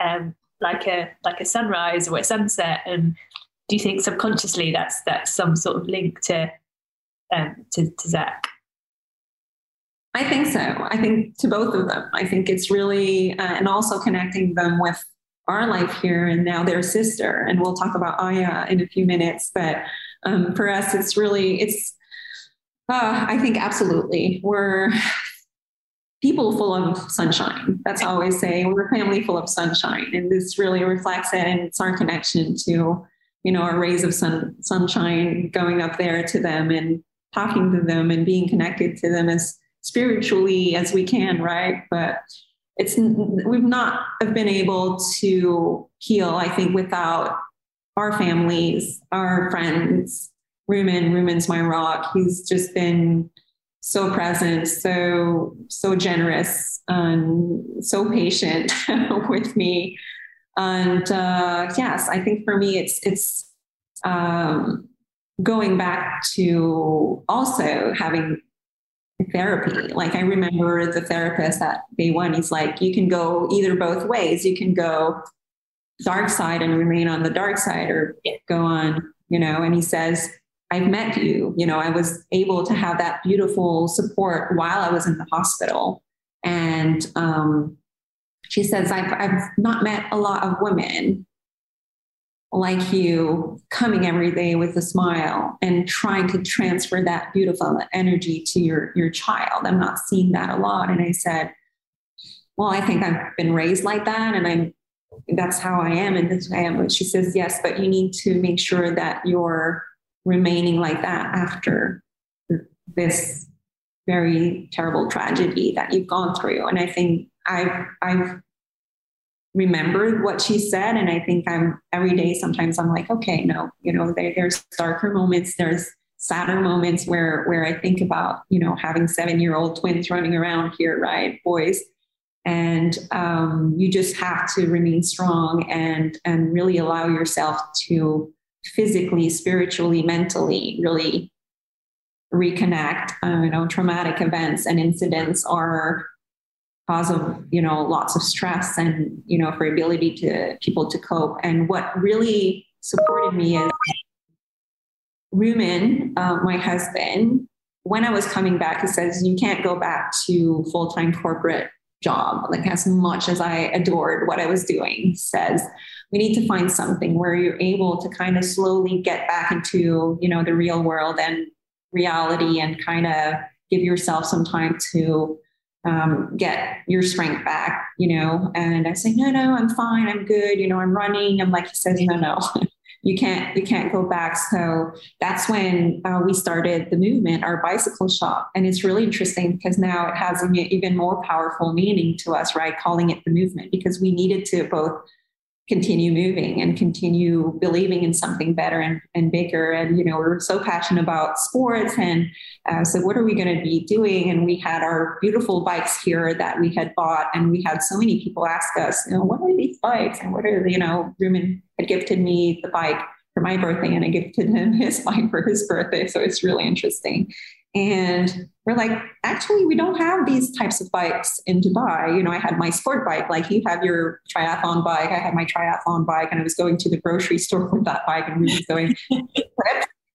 um, like a like a sunrise or a sunset." And do you think subconsciously that's that's some sort of link to um, to, to Zach? I think so. I think to both of them. I think it's really, uh, and also connecting them with our life here and now their sister. And we'll talk about Aya in a few minutes. But um, for us, it's really, it's, uh, I think absolutely. We're people full of sunshine. That's how I always say we're a family full of sunshine. And this really reflects it. And it's our connection to, you know, our rays of sun, sunshine going up there to them and talking to them and being connected to them as spiritually as we can, right? But it's we've not have been able to heal, I think, without our families, our friends. Rumen, Rumen's my rock. He's just been so present, so so generous, and so patient with me. And uh, yes, I think for me, it's it's um, going back to also having therapy. Like I remember the therapist at day one, he's like, you can go either both ways. You can go dark side and remain on the dark side or go on, you know, and he says, I've met you. You know, I was able to have that beautiful support while I was in the hospital. And um, she says, I've, I've not met a lot of women like you coming every day with a smile and trying to transfer that beautiful energy to your your child. I'm not seeing that a lot. And i said well i think i've been raised like that and i'm that's how i am and this i am. But she says yes but you need to make sure that you're remaining like that after this very terrible tragedy that you've gone through. And i think i've i've remembered what she said. And I think I'm every day, sometimes I'm like, okay, no, you know, there, there's darker moments, there's sadder moments where, where I think about, you know, having seven year old twins running around here, right? Boys. And and um, you just have to remain strong and and really allow yourself to physically spiritually mentally really reconnect uh, you know traumatic events and incidents are cause of you know lots of stress and you know for ability to people to cope and what really supported me is Rumen, uh, my husband, when I was coming back, he says, You can't go back to full time corporate job. Like, as much as I adored what I was doing, he says, We need to find something where you're able to kind of slowly get back into, you know, the real world and reality and kind of give yourself some time to um, get your strength back, you know. And I say, no, no, I'm fine. I'm good. You know, I'm running. I'm like, he says, no, no, you can't you can't go back so that's when uh, we started the movement our bicycle shop and it's really interesting because now it has an even more powerful meaning to us right calling it the movement because we needed to both continue moving and continue believing in something better and, and bigger. And, you know, we are so passionate about sports. And uh, so, what are we going to be doing? And we had our beautiful bikes here that we had bought. And we had so many people ask us, you know, what are these bikes? And what are, you know, Rumen had gifted me the bike for my birthday and I gifted him his bike for his birthday. So, it's really interesting. And we're like, actually, we don't have these types of bikes in Dubai. You know, I had my sport bike, like you have your triathlon bike. I had my triathlon bike, and I was going to the grocery store with that bike, and we were going.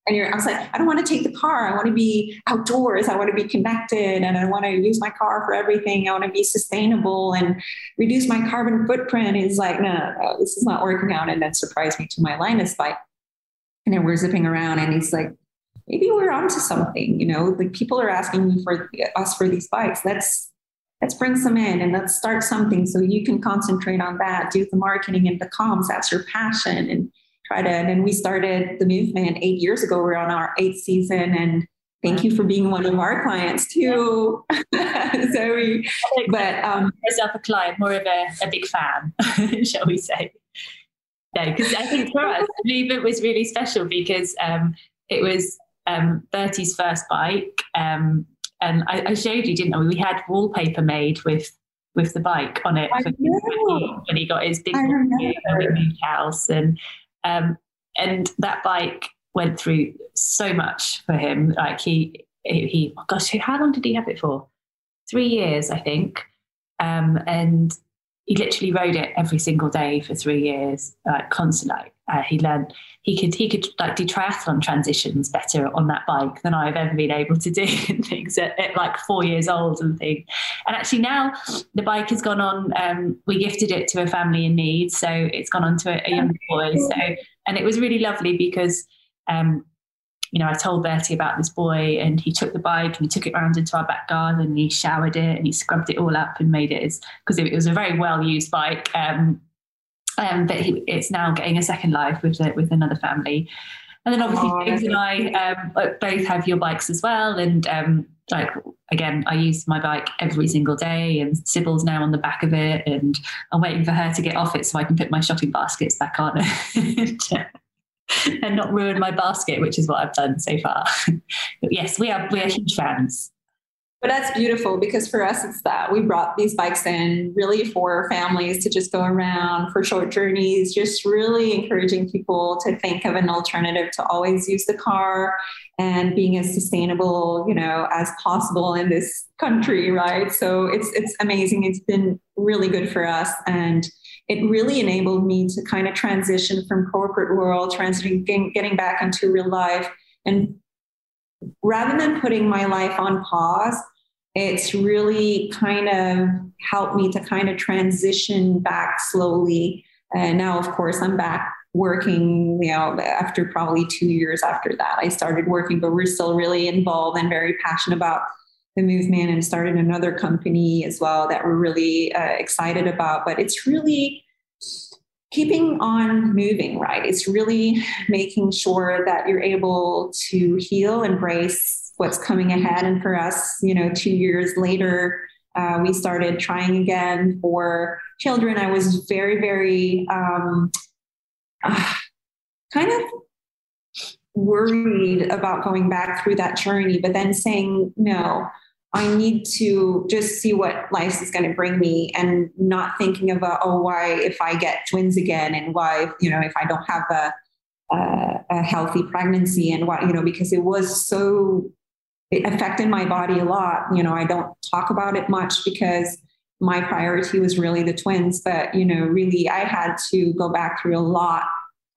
and you're, I was like, I don't want to take the car. I want to be outdoors. I want to be connected, and I want to use my car for everything. I want to be sustainable and reduce my carbon footprint. Is like, no, no, no, this is not working out. And then surprised me to my Linus bike. And then we're zipping around, and he's like, maybe we're onto something. You know, like people are asking for us for these bikes. Let's let's bring some in and let's start something so you can concentrate on that, do the marketing and the comms. That's your passion, and try to. And then we started the movement eight years ago. We're on our eighth season, and thank you for being one of our clients too, Zoe. But um, myself a client, more of a, a big fan, shall we say? No, because I think for us, movement was really special because um, it was um, Bertie's first bike. Um, and I, I, showed you, didn't I? We had wallpaper made with with the bike on it when he, when he got his big move house, and um, and that bike went through so much for him. Like he he, oh gosh, how long did he have it for? Three years, I think. Um, and he literally rode it every single day for three years, like constantly. Uh, he learned he could he could like do triathlon transitions better on that bike than I've ever been able to do things at, at, like four years old and things. And actually now the bike has gone on. Um, we gifted it to a family in need, so it's gone on to a, a young boy. So and it was really lovely because. Um, you know, I told Bertie about this boy and he took the bike and he took it around into our back garden and he showered it and he scrubbed it all up and made it as because it, it, was a very well used bike. Um, um, but he, it's now getting a second life with with another family. And then obviously oh, James and I um, both have your bikes as well. And um, like again, I use my bike every single day, and Sybil's now on the back of it, and I'm waiting for her to get off it so I can put my shopping baskets back on and, and not ruin my basket, which is what I've done so far. but yes, we are we are huge fans. But that's beautiful because for us, it's that we brought these bikes in really for families to just go around for short journeys, just really encouraging people to think of an alternative to always use the car and being as sustainable, you know, as possible in this country, right? So it's it's amazing. It's been really good for us and it really enabled me to kind of transition from corporate world, transitioning, getting back into real life and rather than putting my life on pause, it's really kind of helped me to kind of transition back slowly. And now, of course, I'm back working, you know, after probably two years after that, I started working, but we're still really involved and very passionate about the movement and started another company as well that we're really uh, excited about. But it's really keeping on moving, right? It's really making sure that you're able to heal, embrace what's coming ahead. And for us, you know, two years later, uh, we started trying again for children. I was very, very um, uh, kind of worried about going back through that journey, but then saying, no, I need to just see what life is going to bring me and not thinking about, oh, why if I get twins again and why, you know, if I don't have a, a, a healthy pregnancy and what, you know, because it was so, it affected my body a lot. You know, I don't talk about it much because my priority was really the twins, but, you know, really I had to go back through a lot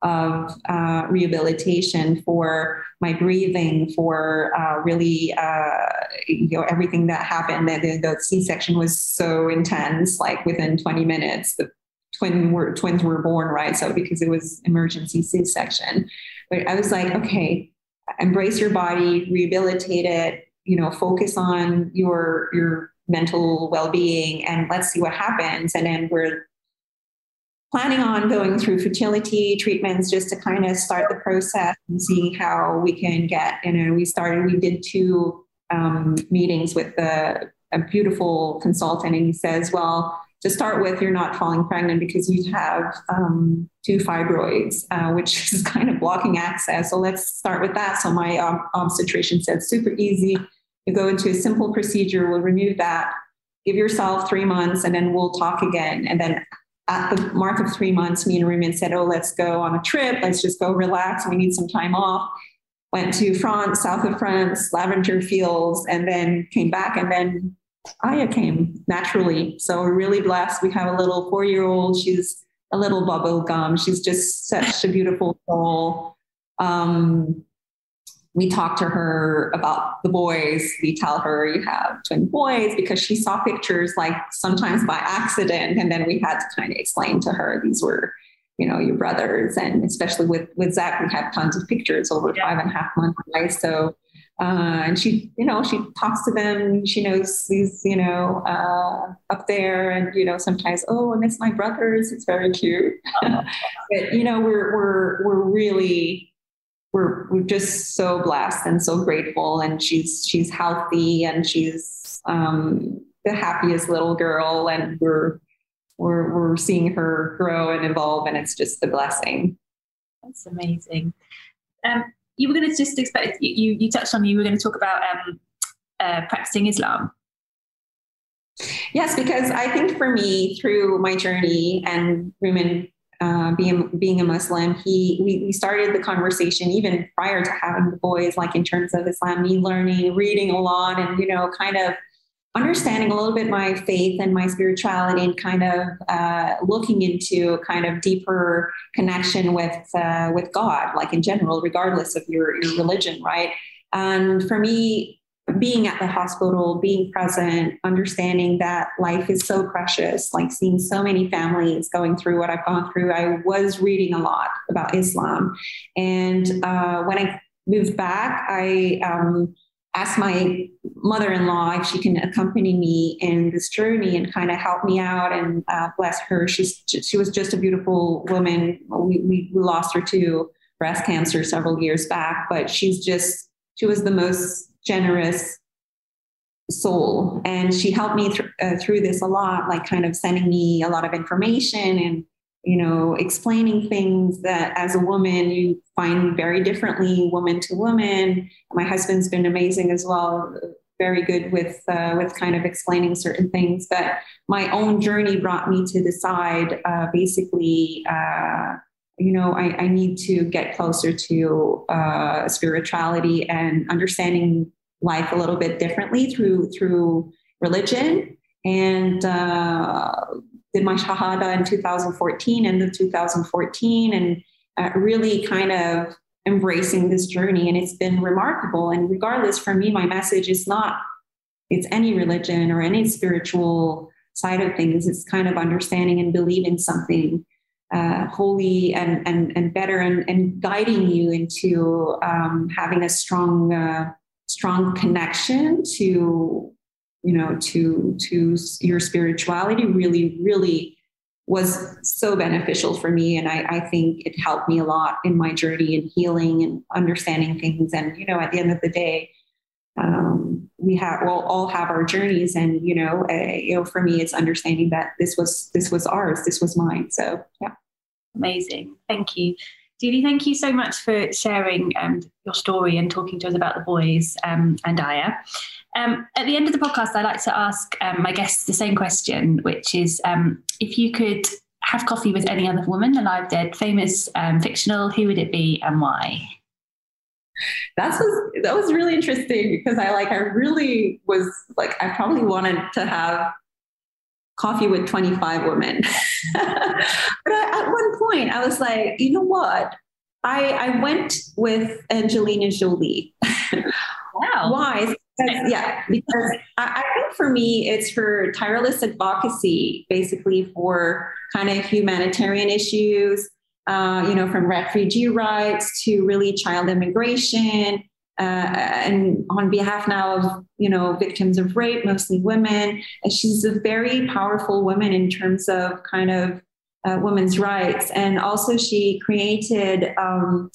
of uh, rehabilitation for my breathing, for uh, really, uh, you know, everything that happened. The, the C-section was so intense, like within 20 minutes, the twin were, twins were born, right? So because it was emergency C-section. But I was like, okay, embrace your body, rehabilitate it, you know, focus on your, your mental well-being and let's see what happens. And then we're planning on going through fertility treatments just to kind of start the process and see how we can get, you know, we started, we did two um, meetings with the, a beautiful consultant and he says, well, to start with, you're not falling pregnant because you have um, two fibroids, uh, which is kind of blocking access. So let's start with that. So my um, obstetrician said, super easy. You go into a simple procedure, we'll remove that, give yourself three months, and then we'll talk again. And then at the mark of three months, me and Rumen said, Oh, let's go on a trip. Let's just go relax. We need some time off. Went to France, south of France, lavender fields, and then came back. And then Aya came naturally. So we're really blessed. We have a little four year old. She's a little bubble gum. She's just such a beautiful soul. Um, we talk to her about the boys. We tell her you have twin boys because she saw pictures like sometimes by accident. And then we had to kind of explain to her these were, you know, your brothers. And especially with, with Zach, we have tons of pictures over yeah. five and a half months. Right? So, uh, and she, you know, she talks to them. She knows these, you know, uh, up there, and you know, sometimes, oh, I miss my brothers. It's very cute. but you know, we're we're we're really we're we're just so blessed and so grateful. And she's she's healthy and she's um, the happiest little girl. And we're we're we're seeing her grow and evolve and it's just a blessing. That's amazing. Um, you were going to just expect you you touched on you were going to talk about um, uh, practicing islam. Yes because i think for me through my journey and women uh, being being a Muslim, he we, we started the conversation even prior to having the boys, like in terms of Islam, me learning, reading a lot, and you know, kind of understanding a little bit my faith and my spirituality, and kind of uh, looking into kind of deeper connection with uh, with God, like in general, regardless of your your religion, right? And for me, being at the hospital, being present, understanding that life is so precious, like seeing so many families going through what I've gone through. I was reading a lot about Islam. And uh, when I moved back, I um, asked my mother in law if she can accompany me in this journey and kind of help me out. And uh, bless her, she's, she was just a beautiful woman. We, we lost her to breast cancer several years back, but she's just, she was the most generous soul. And she helped me th- uh, through this a lot, like kind of sending me a lot of information and, you know, explaining things that as a woman you find very differently, woman to woman. My husband's been amazing as well, very good with uh, with kind of explaining certain things. But my own journey brought me to decide, uh, basically. Uh, you know, I, I, need to get closer to uh, spirituality and understanding life a little bit differently through through religion. And uh, did my shahada in 2014 and the 2014, and uh, really kind of embracing this journey. And it's been remarkable. And regardless, for me, my message is not it's any religion or any spiritual side of things. It's kind of understanding and believing something uh, holy and, and, and better and, and guiding you into um, having a strong uh, strong connection to you know to to your spirituality really really was so beneficial for me. And I, I think it helped me a lot in my journey and healing and understanding things. And you know at the end of the day um, we have we'll all have our journeys. And you know uh, you know for me it's understanding that this was this was ours this was mine. So yeah. Amazing. Thank you Julie, thank you so much for sharing um, your story and talking to us about the boys um, and Aya. Um, at the end of the podcast, I like to ask um, my guests the same question, which is um, if you could have coffee with any other woman, alive, dead, famous, um, fictional, who would it be and why? That was that was really interesting because I like I really was like I probably wanted to have coffee with 25 women. but I, at one point I was like, you know what? I, I went with Angelina Jolie. Wow. Why? Because, yeah, because I, I, think for me, it's her tireless advocacy basically for kind of humanitarian issues, uh, you know, from refugee rights to really child immigration. Uh, and on behalf now of you know victims of rape, mostly women, and she's a very powerful woman in terms of kind of uh, women's rights, and also she created um,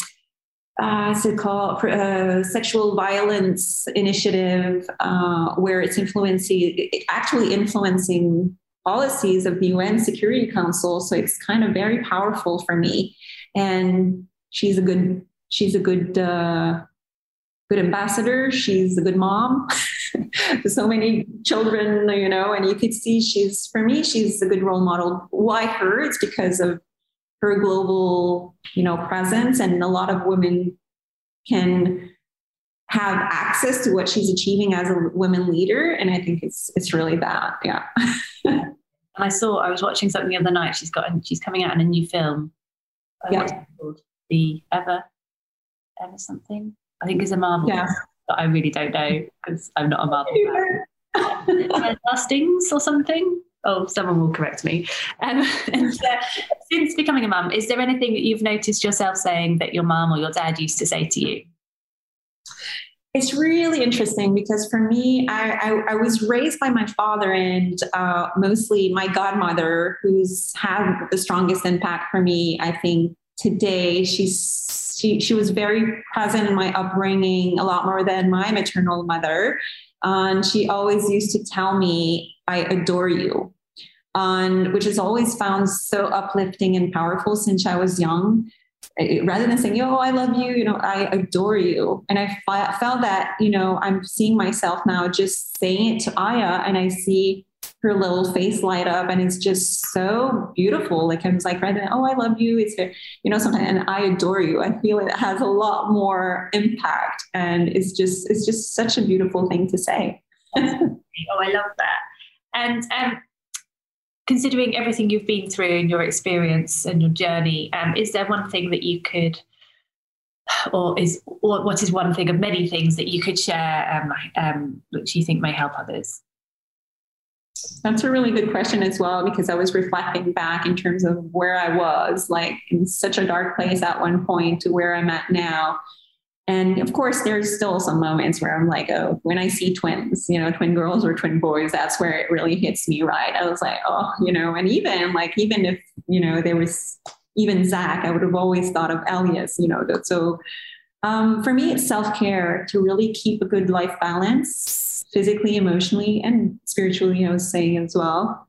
uh, it called? Uh, sexual violence initiative, uh, where it's influencing, actually influencing policies of the UN Security Council. So it's kind of very powerful for me. And she's a good, she's a good, uh, good ambassador. She's a good mom to so many children, you know, and you could see she's, for me, she's a good role model. Why her? It's because of her global, you know, presence, and a lot of women can have access to what she's achieving as a women leader. And I think it's it's really that, yeah. And I saw I was watching something the other night. She's got she's coming out in a new film. Yeah. The ever ever something. I think it's a Marvel. Yeah. But I really don't know because I'm not a Marvel fan. Lastings or something oh, someone will correct me. Um, and uh, since becoming a mum, is there anything that you've noticed yourself saying that your mum or your dad used to say to you? It's really interesting because for me, I, I, I was raised by my father and uh, mostly my godmother, who's had the strongest impact for me. I think today she's she she was very present in my upbringing, a lot more than my maternal mother. And she always used to tell me, I adore you on which is always found so uplifting and powerful since I was young. Eh, eh, rather than saying, "Yo, I love you," you know, I adore you, and I felt that, you know, I'm seeing myself now just saying it to Aya, and I see her little face light up, and it's just so beautiful. Like I was like, right than, "Oh, I love you," it's you know, sometimes, and I adore you. I feel it has a lot more impact, and it's just it's just such a beautiful thing to say. oh, I love that. And um, considering everything you've been through and your experience and your journey, um, is there one thing that you could, or is or what is one thing of many things that you could share, um, um, which you think may help others? That's a really good question as well, because I was reflecting back in terms of where I was, like in such a dark place at one point to where I'm at now. And of course, there's still some moments where I'm like, oh, when I see twins, you know, twin girls or twin boys, that's where it really hits me right. I was like, oh, you know, and even like, even if, you know, there was even Zach, I would have always thought of Elias, you know. So um, for me, it's self care to really keep a good life balance, physically, emotionally, and spiritually, I was saying as well.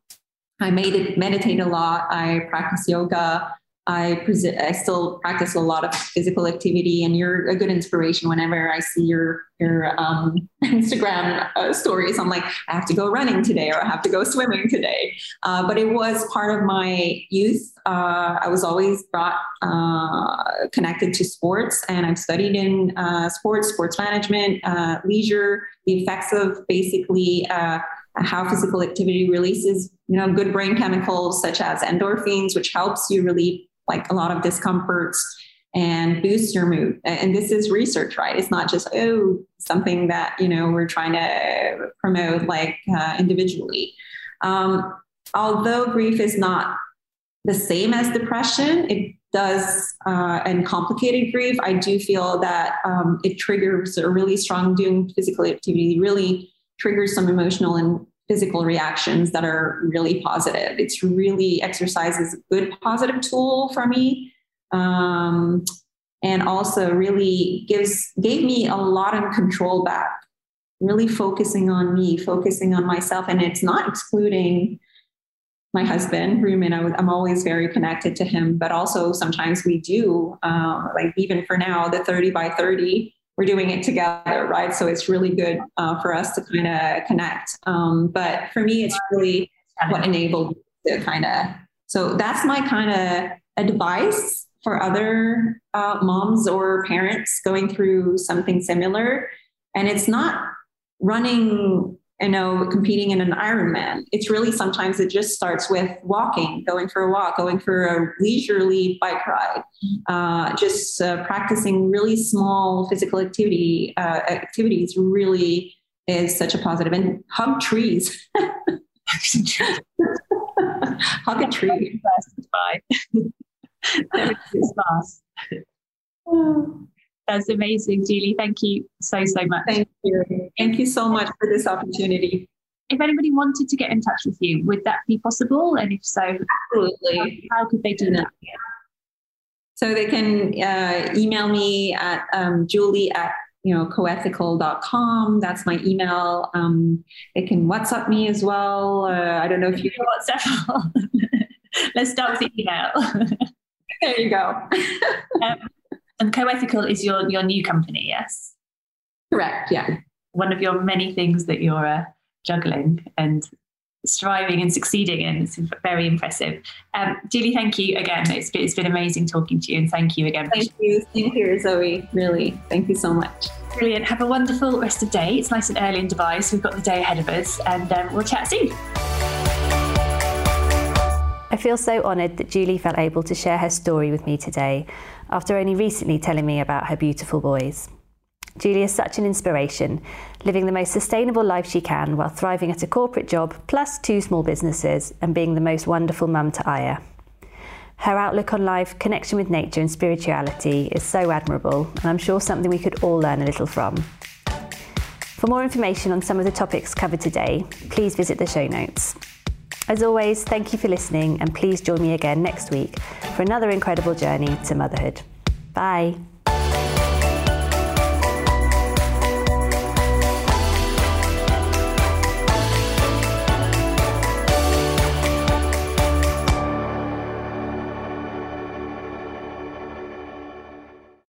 I made it meditate a lot. I practice yoga. I I still practice a lot of physical activity, and you're a good inspiration whenever I see your your um, Instagram uh, stories. I'm like, I have to go running today, or I have to go swimming today. Uh, but it was part of my youth. Uh, I was always brought uh, connected to sports, and I've studied in uh, sports, sports management, uh, leisure, the effects of basically how physical activity releases you know good brain chemicals such as endorphins which helps you relieve like a lot of discomforts and boost your mood. And this is research, right? It's not just, oh, something that, you know, we're trying to promote like uh, individually. Um, although grief is not the same as depression, it does, uh, and complicated grief, I do feel that um, it triggers a really strong doing physical activity, really triggers some emotional and physical reactions that are really positive. It's really exercise is a good positive tool for me. Um, and also really gives gave me a lot of control back really focusing on me focusing on myself and it's not excluding my husband Rumen I am always very connected to him but also sometimes we do uh, like even for now the 30 by 30 we're doing it together, right? So it's really good uh, for us to kind of connect. Um, but for me, it's really what enabled to kind of. So that's my kind of advice for other uh, moms or parents going through something similar. And it's not running you know, competing in an Ironman. It's really sometimes it just starts with walking, going for a walk, going for a leisurely bike ride, uh, just uh, practicing really small physical activity uh, activities really is such a positive. And hug trees. hug a tree. Bye. That's amazing, Julie. Thank you so, so much. Thank you. Thank you so much for this opportunity. If anybody wanted to get in touch with you, would that be possible? And if so, absolutely. How, could they do that? So they can uh, email me at um, julie at you know coethical.com that's my email um, they can whatsapp me as well uh, i don't know if you whatsapp let's start with the email there you go um, and Coethical is your your new company, yes? Correct. Yeah. One of your many things that you're uh, juggling and striving and succeeding in. It's very impressive. Um, Julie, thank you again. It's been, it's been amazing talking to you, and thank you again. Thank you. Same here, Zoe. Really, thank you so much. Brilliant. Have a wonderful rest of day. It's nice and early in Dubai, so we've got the day ahead of us, and um, we'll chat soon. I feel so honoured that Julie felt able to share her story with me today after only recently telling me about her beautiful boys. Julie is such an inspiration, living the most sustainable life she can while thriving at a corporate job, plus two small businesses, and being the most wonderful mum to Aya. Her outlook on life, connection with nature, and spirituality is so admirable, and I'm sure something we could all learn a little from. For more information on some of the topics covered today, please visit the show notes. As always, thank you for listening, and please join me again next week for another incredible journey to motherhood. Bye.